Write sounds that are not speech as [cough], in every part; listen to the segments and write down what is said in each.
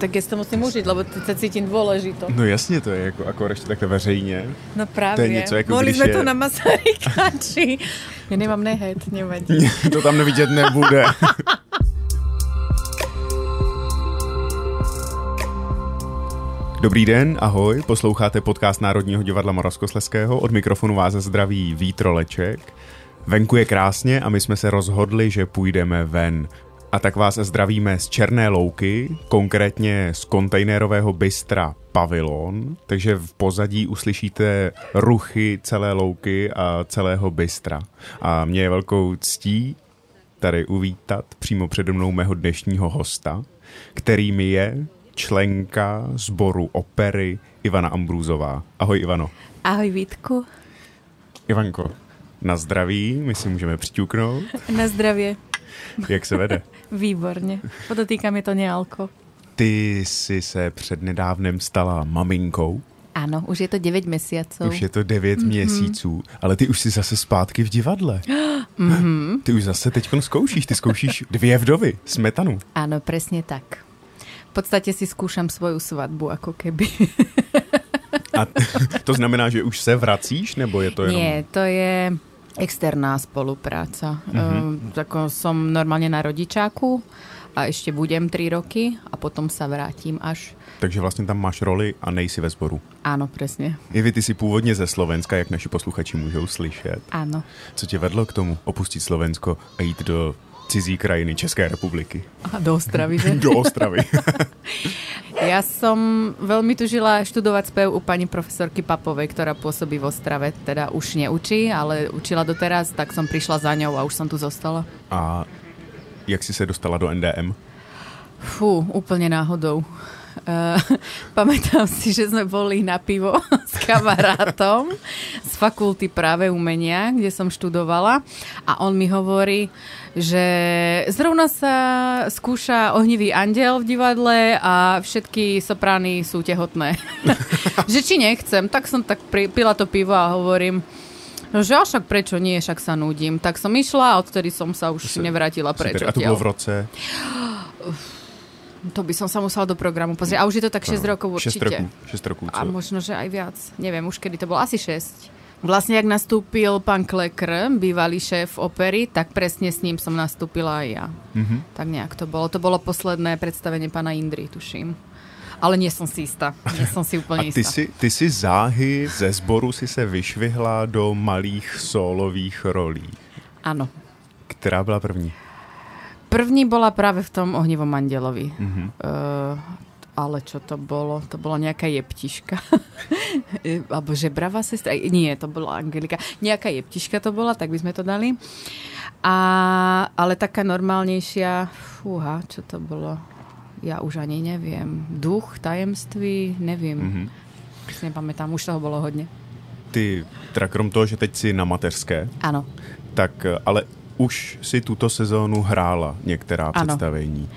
Tak já si to musím užít, lebo teď se cítím dôležito. No jasně, to je jako, jako ještě takhle veřejně. No právě. To je něco jako Mohli jsme je- to na Masarykáči. Já nemám nehet, nevadí. [laughs] to tam nevidět nebude. Dobrý den, ahoj, posloucháte podcast Národního divadla Moravskosleského, od mikrofonu vás zdraví Vítroleček. Venku je krásně a my jsme se rozhodli, že půjdeme ven. A tak vás zdravíme z Černé louky, konkrétně z kontejnerového bystra Pavilon, takže v pozadí uslyšíte ruchy celé louky a celého bystra. A mě je velkou ctí tady uvítat přímo přede mnou mého dnešního hosta, kterým je členka sboru opery Ivana Ambrúzová. Ahoj Ivano. Ahoj Vítku. Ivanko, na zdraví, my si můžeme přiťuknout. Na zdravie. Jak se vede? Výborně. Podotýkam je to nealko. Ty jsi se přednedávnem stala maminkou, Áno, už je to 9 mesiacov. už je to 9 mm-hmm. měsíců, ale ty už jsi zase zpátky v divadle. Mm-hmm. [gasps] [gasps] Ty už zase teď zkoušíš, ty zkoušíš dvě vdovy, smetanu. Áno, presne tak. V podstate si skúšam svoju svadbu, ako keby. A [laughs] to znamená, že už se vracíš, nebo je to [laughs] jenom... Nie, to je externá spolupráca. Mm-hmm. Tako som normálne na rodičáku a ešte budem 3 roky a potom sa vrátim až. Takže vlastně tam máš roli a nejsi ve sboru. Áno, presne. Ivy, ty jsi původně ze Slovenska, jak naši posluchači můžou slyšet. Áno. Co tě vedlo k tomu opustit Slovensko a jít do cizí krajiny České republiky? A do Ostravy, že? [laughs] Do Ostravy. [laughs] Ja som veľmi tužila študovať spev u pani profesorky Papovej, ktorá pôsobí v Ostrave. Teda už neučí, ale učila doteraz, tak som prišla za ňou a už som tu zostala. a jak jsi se dostala do NDM? Fú, úplne náhodou. Uh, [laughs] pamätám si, že sme boli na pivo [laughs] s kamarátom z fakulty práve umenia, kde som študovala a on mi hovorí, že zrovna sa skúša ohnivý andel v divadle a všetky soprány sú tehotné. [laughs] že či nechcem, tak som tak pri, pila to pivo a hovorím, No že a však prečo nie, však sa nudím. Tak som išla a odtedy som sa už nevrátila preč. Super. A to bylo v roce? [sighs] To by som sa musela do programu pozrieť. A už je to tak 6 rokov 6 určite. roků. 6 roků, A možno, že aj viac. Neviem už, kedy to bolo. Asi 6. Vlastne, jak nastúpil pán Klekr, bývalý šéf opery, tak presne s ním som nastúpila aj ja. Mhm. Tak nejak to bolo. To bolo posledné predstavenie pána Indry, tuším. Ale nie som si istá. Nie som si A úplne ty istá. si, ty si záhy ze sboru si se vyšvihla do malých solových rolí. Áno. Která byla první? První bola práve v tom ohnivom mandelovi. Mhm. Uh, ale čo to bolo? To bola nejaká jeptiška. [laughs] Alebo žebravá sestra? Nie, to bola Angelika. Nejaká jeptiška to bola, tak by sme to dali. A, ale taká normálnejšia, fúha, čo to bolo? Ja už ani neviem. Duch, tajemství. Mhm. Mm-hmm. Si nepamätám, už toho bolo hodně. Ty, teda krom toho, že teď si na mateřské, Áno. tak eh, ale už si tuto sezónu hrála některá Ano. představení.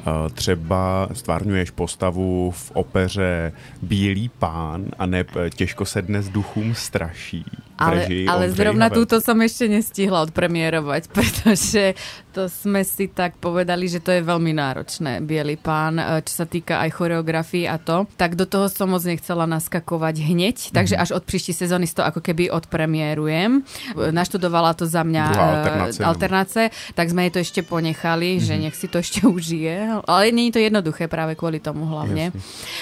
Eh, Třeba stvárňuješ postavu v opeře Bílý pán a ne Těžko se dnes duchům straší. Ale, ale zrovna Havelky. túto som ešte nestihla odpremierovať, [laughs] pretože to sme si tak povedali, že to je veľmi náročné, Bielý pán, e, čo sa týka aj choreografii a to. Tak do toho som moc nechcela naskakovať hneď, takže Mhm. až od príští sezóny to ako keby odpremierujem. Naštudovala to za mňa Druhá e, alternácia, no. alternácie, tak sme jej to ešte ponechali, Mhm. že nech si to ešte [laughs] užije. Ale nie je to jednoduché práve kvôli tomu hlavne. Jasne.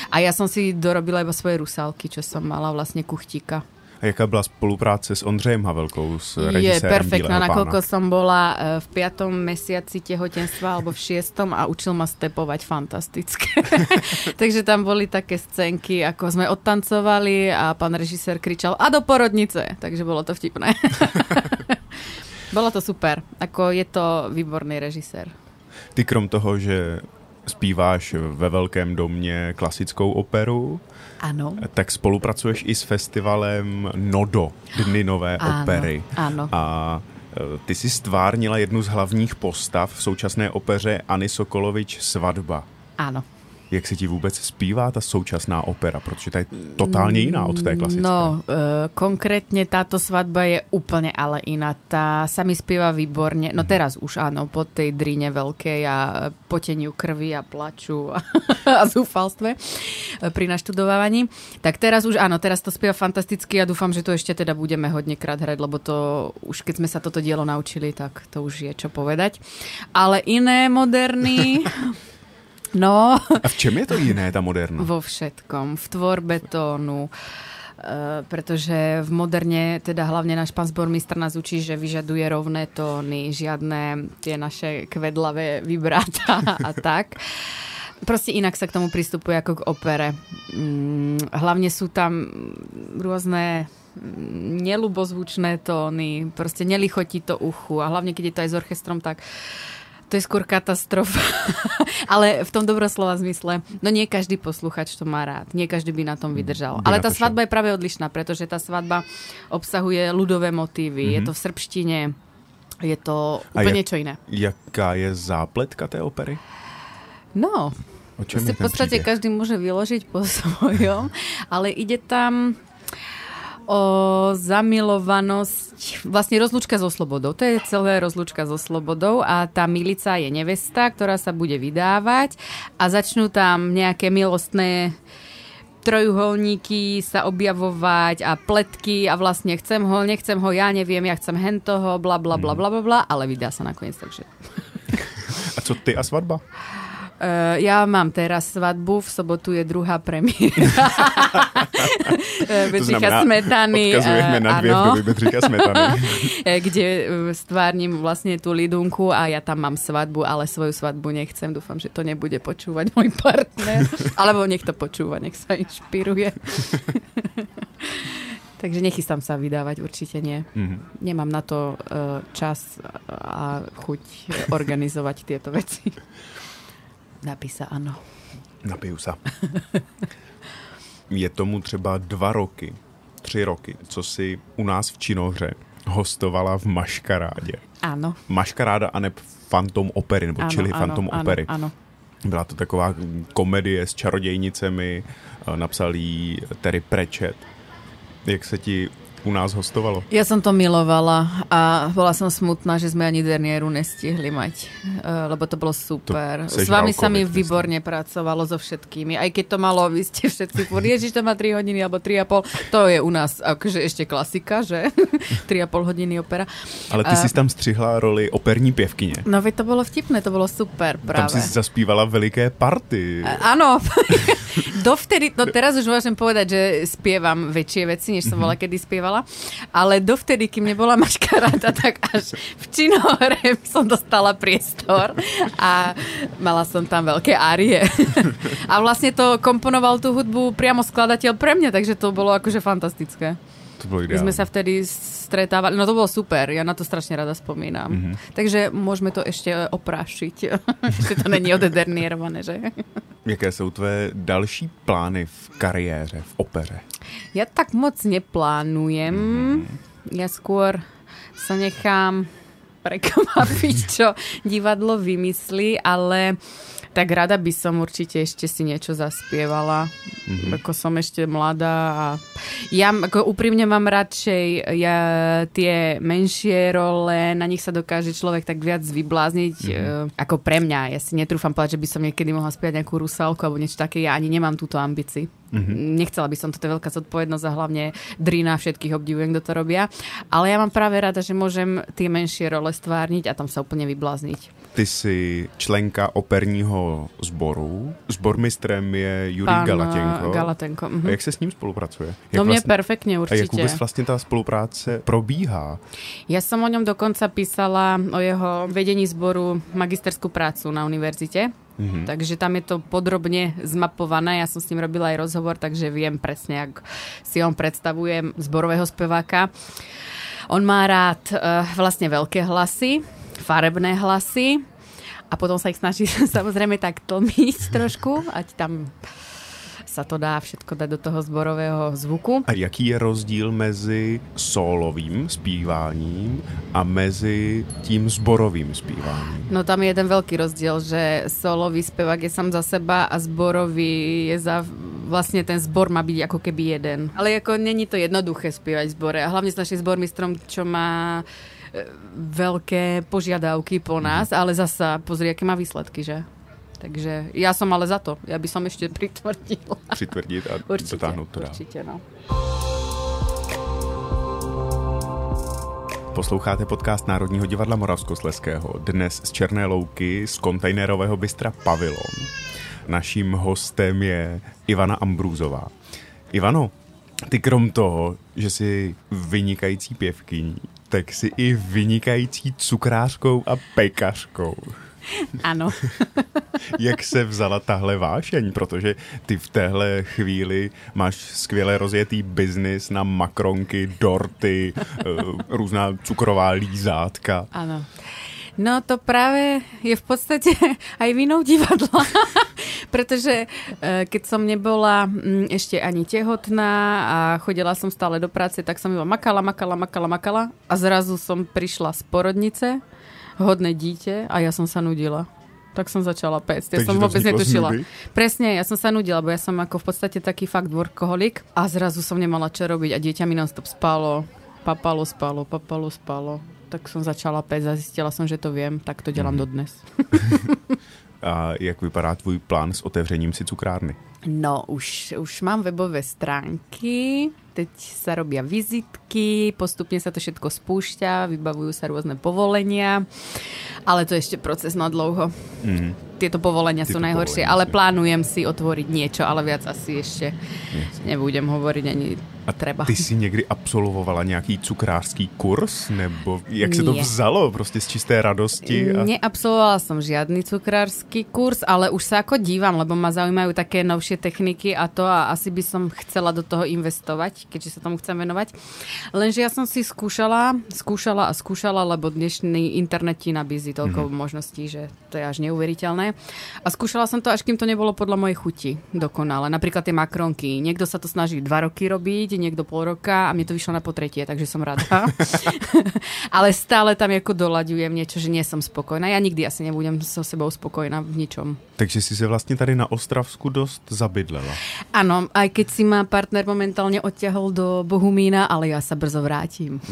A ja som si dorobila iba svoje rusálky, čo som mala vlastne kuchtíka. A jaká byla spolupráce s Ondřejem Havelkou, s Je režisérem perfektná, Bílého nakoľko som bola e, v piatom mesiaci tehotenstva alebo v šiestom a učil ma stepovať fantastické. [laughs] Takže tam boli také scénky, ako sme odtancovali a pán režisér kričal a do porodnice. Takže bolo to vtipné. [laughs] bolo to super. Ako je to výborný režisér. Ty krom toho, že zpíváš ve Velkém domě klasickou operu, Áno. tak spolupracuješ i s festivalem Nodo, Dny nové Áno, opery. áno. A e, ty si stvárnila jednu z hlavních postav v současné opeře Anny Sokolovič Svadba. Áno. Jak se ti vůbec zpívá ta současná opera? Protože ta je totálně jiná od té klasické. No, e, konkrétne táto svadba je úplne ale iná. Tá sa mi spieva výborne. No teraz už áno, po tej drine veľkej a poteniu krvi a plaču. a [laughs] zúfalstve pri naštudovávaní. Tak teraz už áno, teraz to spieva fantasticky a dúfam, že to ešte teda budeme hodnekrát hrať, lebo to už keď sme sa toto dielo naučili, tak to už je čo povedať. Ale iné moderný... [laughs] No. A v čem je to iné, tá moderna? Vo všetkom. V tvorbe tónu, Uh, pretože v moderne, teda hlavne náš pán zbormistr nás učí, že vyžaduje rovné tóny, žiadne tie naše kvedlavé vibráta [laughs] a tak. Proste inak sa k tomu pristupuje ako k opere. Mm, hlavne sú tam rôzne nelubozvučné tóny, proste nelichotí to uchu a hlavne keď je to aj s orchestrom, tak to je skôr katastrofa. [laughs] Ale v tom dobroslova zmysle, no nie každý posluchač to má rád. Nie každý by na tom mm, vydržal. Ale tá svadba je práve odlišná, pretože tá svadba obsahuje ľudové motívy. Mm-hmm. Je mhm. to v srbštine, je to úplne čo iné. Jaká je zápletka tej opery? No, o čom v podstate každý môže vyložiť po [laughs] svojom, ale ide tam o zamilovanosť, vlastne rozlúčka so slobodou. To je celé rozlúčka so slobodou a tá milica je nevesta, ktorá sa bude vydávať a začnú tam nejaké milostné trojuholníky sa objavovať a pletky a vlastne chcem ho, nechcem ho, ja neviem, ja chcem hen toho, bla bla bla bla bla, bla ale vydá sa nakoniec, takže... [laughs] A co ty a svadba? Uh, ja mám teraz svadbu, v sobotu je druhá premiéra. [laughs] Bedřicha Smetany. Odkazujeme na dvě Bedřicha Smetany. kde stvárním vlastne tú lidunku a ja tam mám svadbu, ale svoju svadbu nechcem. Dúfam, že to nebude počúvať môj partner. [laughs] Alebo nech to počúva, nech sa inšpiruje. [laughs] Takže nechystám sa vydávať, určite nie. Mm-hmm. Nemám na to uh, čas a chuť organizovať tieto veci. Napí sa áno. Napiju sa. Je tomu třeba dva roky, tři roky, co si u nás v Činohře hostovala v Maškarádě. Ano. Maškaráda a ne Phantom Opery, nebo ano, čili ano, Phantom ano, Opery. Ano. Byla to taková komedie s čarodějnicemi, eh, napsal jí Terry Pratchett. Jak se ti u nás hostovalo. Ja som to milovala a bola som smutná, že sme ani Dernieru nestihli mať, eh, lebo to bolo super. To S vami sa mi výborne pracovalo so všetkými, aj keď to malo, vy ste všetci furt, ježiš, to má 3 hodiny alebo 3,5, to je u nás akože ešte klasika, že? [laughs] 3,5 hodiny opera. Ale ty a... si tam střihla roli operní pěvkyně. No veď to bolo vtipné, to bolo super práve. Tam si zaspívala veliké party. Áno, [laughs] dovtedy, no teraz už môžem povedať, že spievam väčšie veci, než som bola kedy spievala spievala, ale dovtedy, kým nebola maškaráda, tak až v Činohore som dostala priestor a mala som tam veľké árie. A vlastne to komponoval tú hudbu priamo skladateľ pre mňa, takže to bolo akože fantastické. To bolo My sme sa vtedy stretávali, no to bolo super, ja na to strašne rada spomínam. Mm-hmm. Takže môžeme to ešte oprášiť. [laughs] ešte to není odedernierované, že? Jaké jsou tvé další plány v kariéře, v opeře? Ja tak moc neplánujem. Mm-hmm. Ja skôr sa nechám prekvapiť, čo divadlo vymyslí, ale tak rada by som určite ešte si niečo zaspievala. Mm-hmm. Ako som ešte mladá a ja ako úprimne mám radšej ja, tie menšie role, na nich sa dokáže človek tak viac vyblázniť mm-hmm. ako pre mňa. Ja si netrúfam povedať, že by som niekedy mohla spievať nejakú rusálku alebo niečo také. Ja ani nemám túto ambíciu. Mm-hmm. Nechcela by som, toto je veľká zodpovednosť a hlavne Drina všetkých obdivujem, kto to robia. Ale ja mám práve rada, že môžem tie menšie role stvárniť a tam sa úplne vyblázniť. Ty jsi členka operního sboru. Zbormistrem je Jurij Pán Galatenko. Galatenko. Mhm. A jak se s ním spolupracuje? Jak no mne perfektne určite. A jak vôbec vlastne tá spolupráce probíhá? Ja som o ňom dokonca písala o jeho vedení zboru magisterskú prácu na univerzite. Mm-hmm. Takže tam je to podrobne zmapované. Ja som s ním robila aj rozhovor, takže viem presne, ak si on predstavuje zborového speváka. On má rád uh, vlastne veľké hlasy, farebné hlasy a potom sa ich snaží [laughs] samozrejme tak tlmiť trošku, ať tam sa to dá všetko dať do toho zborového zvuku. A jaký je rozdíl mezi solovým zpíváním a mezi tím zborovým zpíváním? No tam je jeden veľký rozdiel, že solový spevák je sám za seba a zborový je za vlastne ten zbor má byť ako keby jeden. Ale ako není to jednoduché spievať v zbore a hlavne s našim zbormistrom, čo má e, veľké požiadavky po nás, ale zasa pozri, aké má výsledky, že? Takže ja som ale za to. Ja by som ešte [laughs] pritvrdila. Přitvrdit a Určite, dotáhnout to dál. určite, no. Posloucháte podcast Národního divadla Moravskosleského. Dnes z Černé louky z kontejnerového bystra Pavilon. Naším hostem je Ivana Ambrúzová. Ivano, ty krom toho, že jsi vynikající pěvkyní, tak jsi i vynikající cukrářkou a pekařkou. [laughs] Áno. [laughs] Jak se vzala tahle vášeň? Protože ty v téhle chvíli máš skvěle rozjetý biznis na makronky, dorty, [laughs] eh, různá cukrová lízátka. Áno. No to práve je v podstate aj vinou divadla, pretože e, keď som nebola mm, ešte ani tehotná a chodila som stále do práce, tak som iba makala, makala, makala, makala a zrazu som prišla z porodnice, hodné dieťa a ja som sa nudila. Tak som začala pecť. Ja Takže som vôbec netušila. nudy? Presne, ja som sa nudila, bo ja som ako v podstate taký fakt workoholik a zrazu som nemala čo robiť a dieťa mi non-stop spalo, papalo, spalo, papalo, spalo. Tak som začala pecť a zistila som, že to viem, tak to dělám dodnes. [laughs] A jak vypadá tvůj plán s otevřením si cukrárny? No, už, už mám webové stránky, teď sa robia vizitky, postupne sa to všetko spúšťa, vybavujú sa rôzne povolenia, ale to je ešte proces na dlouho. Mm. Tieto povolenia Tieto sú najhoršie, povolenia ale sú- plánujem si otvoriť niečo, ale viac asi ešte nebudem hovoriť ani A treba. ty jsi někdy absolvovala nějaký cukrářský kurz? Nebo jak se to vzalo? Prostě z čisté radosti? A... Neabsolvovala som žiadny cukrársky kurz, ale už sa ako dívam, lebo ma zaujímajú také novšie techniky a to a asi by som chcela do toho investovať, keďže sa tomu chcem venovať. Lenže ja som si skúšala, skúšala a skúšala, lebo dnešný internet ti nabízí toľko mm-hmm. možností, že to je až neuveriteľné. A skúšala som to, až kým to nebolo podľa mojej chuti dokonale. Napríklad tie makronky. Niekto sa to snaží dva roky robiť, niekto pol roka a mne to vyšlo na potretie, takže som rada. [laughs] Ale stále tam ako doľaďujem niečo, že nie som spokojná. Ja nikdy asi nebudem so sebou spokojná v ničom. Takže jsi se vlastně tady na Ostravsku dost zabydlela. Áno, aj keď si ma partner momentálne odťahol do Bohumína, ale ja sa brzo vrátim. [laughs]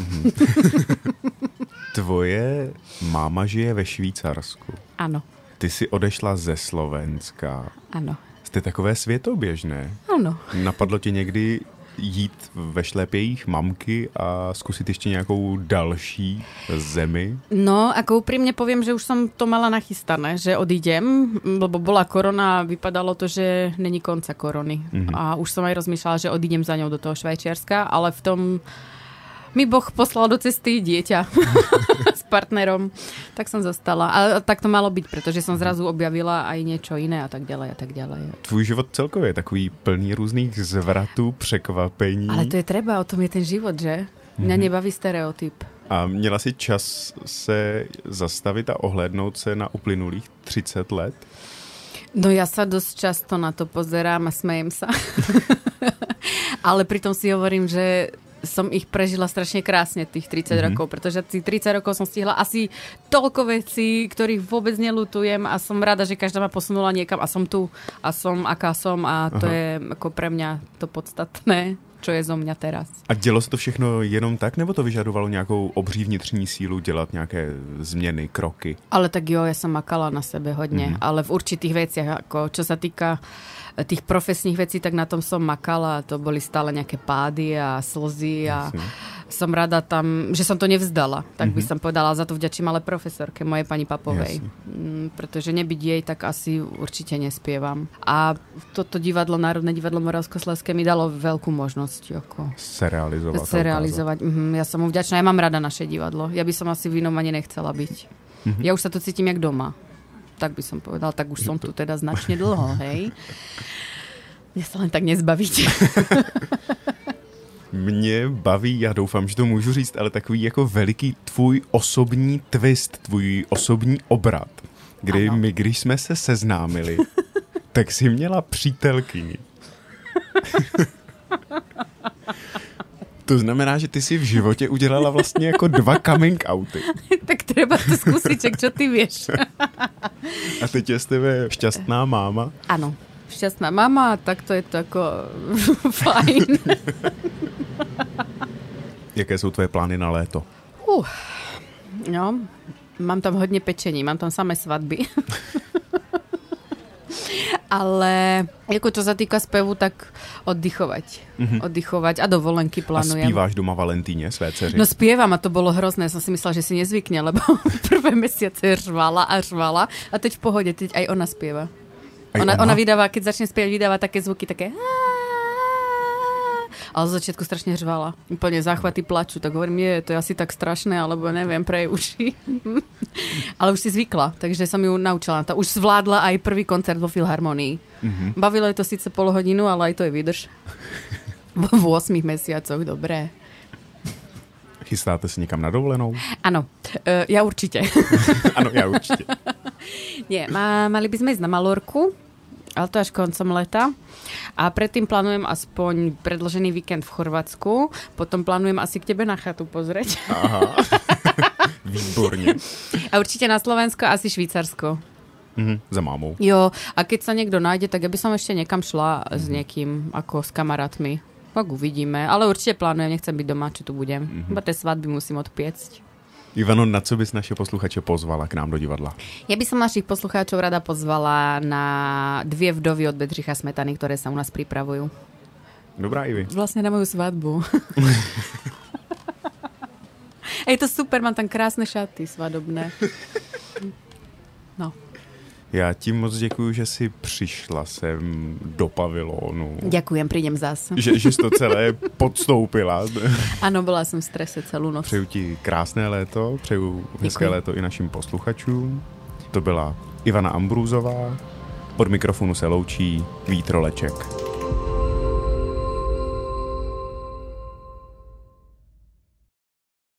Tvoje máma žije ve Švýcarsku. Áno, Ty jsi odešla ze Slovenska. áno, Jste takové světoběžné. áno. Napadlo ti někdy jít ve šlépějích mamky a zkusit ještě nějakou další zemi? No, ako úprimne poviem, že už som to mala nachystané, že odídem, lebo bola korona a vypadalo to, že není konca korony. Mm-hmm. A už som aj rozmýšľala, že odídem za ňou do toho Švajčiarska, ale v tom mi Boh poslal do cesty dieťa [laughs] s partnerom, tak som zostala. A tak to malo byť, pretože som zrazu objavila aj niečo iné a tak ďalej a tak ďalej. Tvůj život celkově je takový plný různých zvratů, překvapení. Ale to je treba, o tom je ten život, že? Mňa nebaví stereotyp. A měla si čas se zastavit a ohlédnout se na uplynulých 30 let? No ja sa dosť často na to pozerám a smejem sa. [laughs] Ale pritom si hovorím, že som ich prežila strašne krásne, tých 30 mm-hmm. rokov, pretože tých 30 rokov som stihla asi toľko vecí, ktorých vôbec nelutujem a som rada, že každá ma posunula niekam a som tu a som aká som a to Aha. je ako pre mňa to podstatné, čo je zo mňa teraz. A dělo se to všechno jenom tak, nebo to vyžadovalo nějakou obří vnitřní sílu dělat nějaké změny, kroky? Ale tak jo, ja som makala na sebe hodne, mm-hmm. ale v určitých veciach, ako čo sa týka eh, tých profesných vecí, tak na tom som makala. To boli stále nejaké pády a slzy a Jasne. Som rada tam, že som to nevzdala. Tak by som povedala, za to vďačím ale profesorke, mojej pani Papovej. Jasne. Mm, Pretože nebyť jej, tak asi určite nespievam. A toto divadlo, Národné divadlo Moravskoslezské mi dalo veľkú možnosť ako Se realizovat. a se realizovať. Mhm, ja som mu vďačná, ja mám rada naše divadlo. Ja by som asi v inom ani nechcela byť. Mhm. Ja už sa tu cítim jak doma. Tak by som povedal, tak už som tu teda značne dlho, [laughs] hej. Mňa sa len tak nezbavíte. [laughs] Mě baví, já doufám, že to můžu říct, ale takový jako veliký tvůj osobní twist, tvůj osobní obrat, kdy Ano. my, když jsme se seznámili, [laughs] tak jsi měla přítelkyni. [laughs] To znamená, že ty si v životě udělala vlastně jako dva coming outy. [laughs] tak treba to čak, čo ty vieš. A teď je z tebe šťastná máma. Áno, šťastná mama, tak to je to ako [laughs] fajn. Jaké jsou tvoje plány na léto? Uh, no, mám tam hodne pečení, mám tam samé svadby. [laughs] Ale ako čo sa týka spevu, tak oddychovať. Mm-hmm. Oddychovať a dovolenky plánujem. A spíváš doma Valentíne své dceři? No spievam a to bolo hrozné. Som si myslela, že si nezvykne, lebo [laughs] prvé mesiace řvala a řvala a teď v pohode, teď aj ona spieva. Ona, ona? vydáva, keď začne spievať, vydáva také zvuky, také ale z začiatku strašne řvala. Úplne záchvaty plaču, tak hovorím, je, to je asi tak strašné, alebo neviem, pre jej uši. [laughs] ale už si zvykla, takže som ju naučila. Ta už zvládla aj prvý koncert vo Filharmonii. Mm-hmm. Bavilo je to síce pol hodinu, ale aj to je vydrž. v 8 mesiacoch, dobré. Chystáte si někam na dovolenou? Áno, uh, ja určite. [laughs] Áno, ja určite. Nie, má, mali by sme ísť na Malorku, ale to až koncom leta. A predtým plánujem aspoň predložený víkend v Chorvátsku. Potom plánujem asi k tebe na chatu pozrieť. Aha. [laughs] Výborne. A určite na Slovensko, asi Švýcarsko. Mhm, za mámou. Jo, a keď sa niekto nájde, tak ja by som ešte niekam šla mm-hmm. s mhm. niekým, ako s kamarátmi. Tak uvidíme, ale určite plánujem, nechcem byť doma, či tu budem. Mm-hmm. Iba tie svadby musím odpiecť. Ivano, na co bys naše posluchače pozvala k nám do divadla? Ja by som našich poslucháčov rada pozvala na dvie vdovy od Bedřicha Smetany, ktoré sa u nás pripravujú. Dobrá, Ivy. Vlastne na moju svadbu. [laughs] Je to super, mám tam krásne šaty svadobné. No. Já ti moc děkuji, že jsi přišla sem do pavilonu. Ďakujem, prídem zas. Že, že jsi to celé podstoupila. [laughs] Ano, byla jsem v strese celou noc. Přeju ti krásné léto, přeju hezké Děkuji. léto i našim posluchačům. To byla Ivana Ambrúzová, od mikrofonu se loučí Vítroleček.